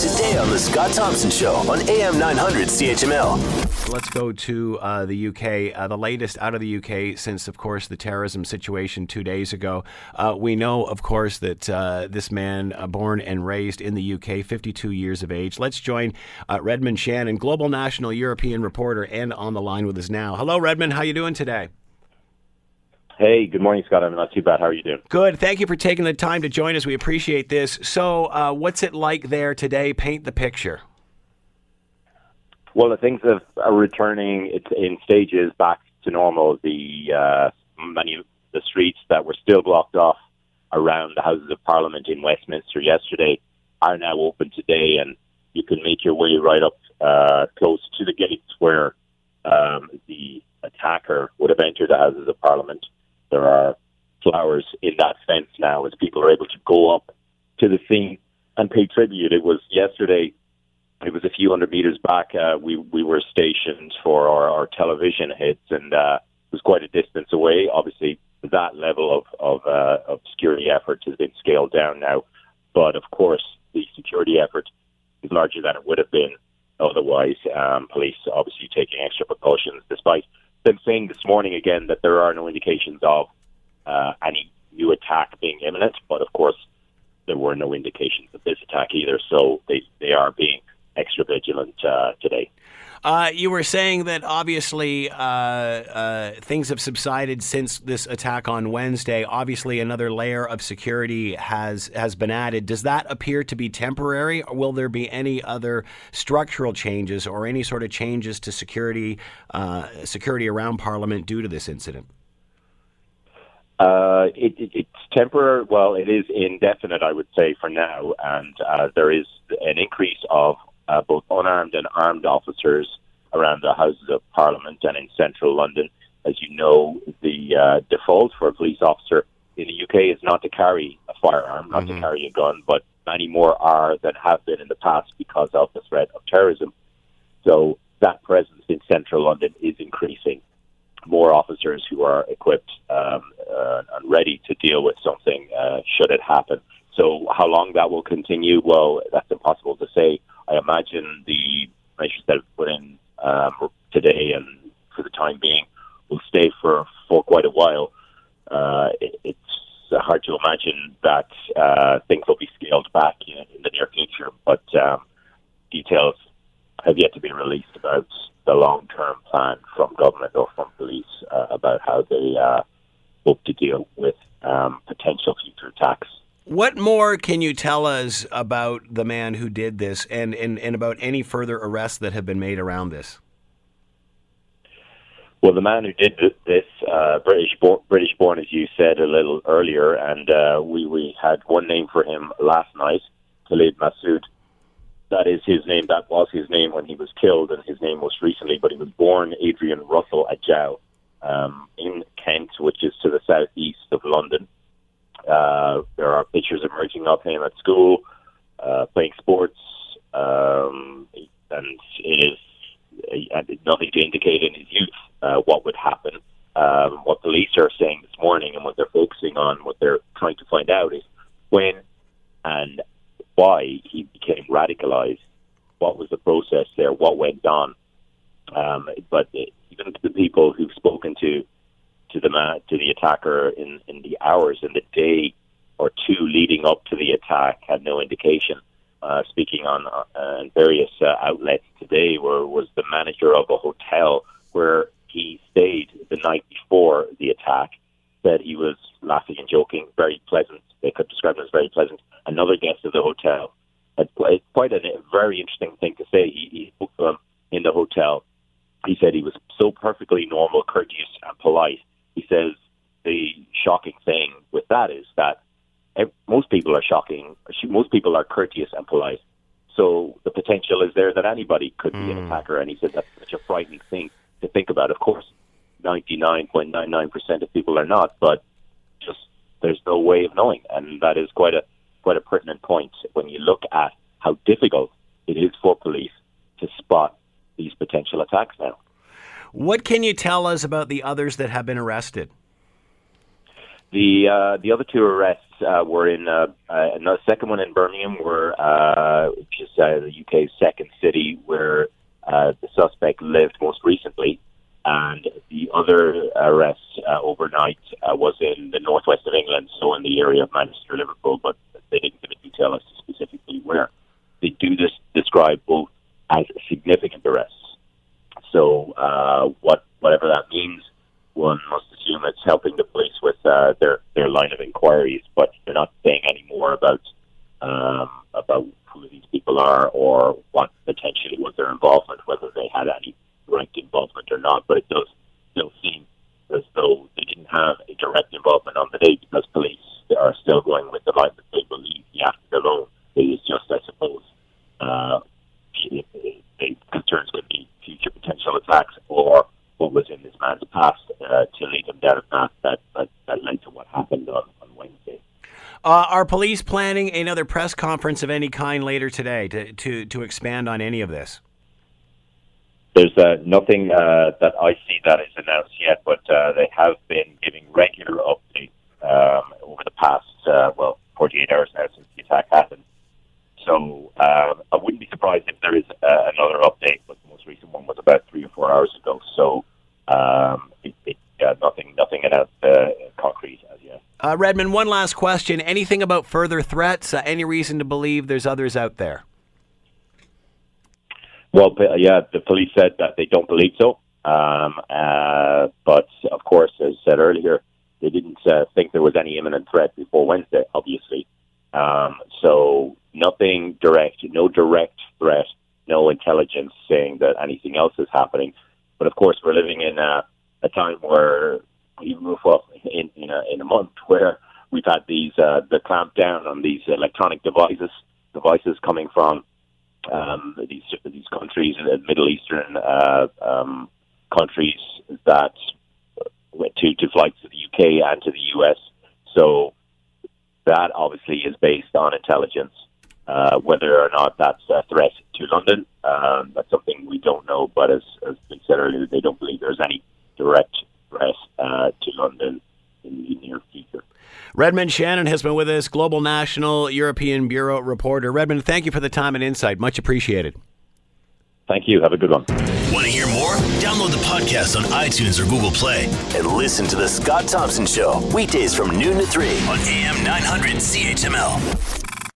today on The Scott Thompson Show on AM 900 CHML. Let's go to uh, the UK. Uh, the latest out of the UK since, of course, the terrorism situation two days ago. Uh, we know, of course, that uh, this man, uh, born and raised in the UK, 52 years of age. Let's join uh, Redmond Shannon, global national European reporter, and on the line with us now. Hello, Redmond. How you doing today? Hey, good morning, Scott. I'm not too bad. How are you doing? Good. Thank you for taking the time to join us. We appreciate this. So, uh, what's it like there today? Paint the picture. Well, the things are, are returning in stages back to normal. The uh, many of the streets that were still blocked off around the Houses of Parliament in Westminster yesterday are now open today, and you can make your way right up uh, close to the gates where um, the attacker would have entered the Houses of Parliament. There are flowers in that fence now as people are able to go up to the scene and pay tribute. It was yesterday. It was a few hundred meters back. Uh, we we were stationed for our, our television hits, and uh, it was quite a distance away. Obviously, that level of of, uh, of security efforts has been scaled down now, but of course, the security effort is larger than it would have been otherwise. Um, police obviously taking extra precautions, despite them saying this morning again that there are no indications of uh, any new attack being imminent. But of course, there were no indications of this attack either. So they, they are being extra vigilant uh, today. Uh, you were saying that obviously uh, uh, things have subsided since this attack on Wednesday. Obviously, another layer of security has has been added. Does that appear to be temporary, or will there be any other structural changes or any sort of changes to security uh, security around Parliament due to this incident? Uh, it, it, it's temporary. Well, it is indefinite, I would say, for now, and uh, there is an increase of uh, both unarmed and armed officers around the Houses of Parliament and in central London. As you know, the uh, default for a police officer in the UK is not to carry a firearm, not mm-hmm. to carry a gun, but many more are than have been in the past because of the threat of terrorism. So that presence in central London is increasing. More officers who are equipped um, uh, and ready to deal with something uh, should it happen. So, how long that will continue? Well, that's impossible to say. I imagine the measures that have put in um, today and for the time being will stay for, for quite a while. Uh, it, it's hard to imagine that uh, things will be scaled back in, in the near future, but um, details have yet to be released about the long term plan from government or from police uh, about how they uh, hope to deal with um, potential future attacks. What more can you tell us about the man who did this and, and, and about any further arrests that have been made around this? Well, the man who did this, uh, British, born, British born, as you said a little earlier, and uh, we, we had one name for him last night, Khalid Masood. That is his name. That was his name when he was killed, and his name most recently. But he was born Adrian Russell Ajao um, in Kent, which is to the southeast of London. Pictures emerging of him at school, uh, playing sports, um, and it is uh, nothing to indicate in his youth uh, what would happen. Um, what police are saying this morning and what they're focusing on, what they're trying to find out is when and why he became radicalized. What was the process there? What went on? Um, but even the people who've spoken to to the man, to the attacker in in the hours in the day or two leading up to the attack had no indication. Uh, speaking on uh, various uh, outlets today, where was the manager of a hotel where he stayed the night before the attack, said he was laughing and joking, very pleasant. They could describe him as very pleasant. Another guest of the hotel had quite a very interesting thing to say. He, he spoke to him in the hotel. He said he was so perfectly normal, courteous, and polite he says the shocking thing with that is that most people are shocking. Most people are courteous and polite. So the potential is there that anybody could be an hmm. attacker. And he said that's such a frightening thing to think about. Of course, 99.99% of people are not, but just there's no way of knowing. And that is quite a quite a pertinent point when you look at how difficult it is for police to spot these potential attacks now. What can you tell us about the others that have been arrested? The uh, the other two arrests uh, were in uh, uh, the second one in Birmingham, where uh, which is uh, the UK's second city where uh, the suspect lived most recently. And the other arrest uh, overnight uh, was in the northwest of England, so in the area of Manchester, Liverpool, but they didn't give a detail as to specifically where. They do this describe both as significant arrests. So uh, what whatever that means, one must assume it's helping with uh, their their line of inquiries, but they're not saying any more about um, about who these people are or what potentially was their involvement, whether they had any direct involvement or not. But it does still seem as though they didn't have a direct involvement on the day because police are still going with the line that they believe he acted alone. It is just, I suppose, uh, the concerns could be future potential attacks or what was in this man's past uh, to lead him down a path that, that, that led to what happened on, on Wednesday. Uh, are police planning another press conference of any kind later today to, to, to expand on any of this? There's uh, nothing uh, that I see that is announced yet, but uh, they have been giving regular updates um, over the past, uh, well, 48 hours now since the attack happened. So um, I wouldn't be surprised if there is uh, another update, but the most recent one was about three or four hours ago. So um, it, it, nothing, nothing announced uh, concrete as yet. Uh, Redmond, one last question. Anything about further threats? Uh, any reason to believe there's others out there? Well, yeah, the police said that they don't believe so. Um, uh, but of course, as said earlier, they didn't uh, think there was any imminent threat before Wednesday, obviously. Um, so nothing direct, no direct threat, no intelligence saying that anything else is happening. But of course, we're living in a, a time where move up in, in, a, in a month where we've had these uh, the clamp down on these electronic devices devices coming from um, these these countries, uh, Middle Eastern uh, um, countries that went to, to flights to the UK and to the US. So that obviously is based on intelligence. Uh, whether or not that's a threat to London, um, that's something we don't know. But as, as been said earlier, they don't believe there's any direct threat uh, to London in the near future. Redmond Shannon has been with us, Global National European Bureau reporter. Redmond, thank you for the time and insight. Much appreciated. Thank you. Have a good one. Want to hear more? Download the podcast on iTunes or Google Play and listen to The Scott Thompson Show weekdays from noon to 3 on AM 900 CHML.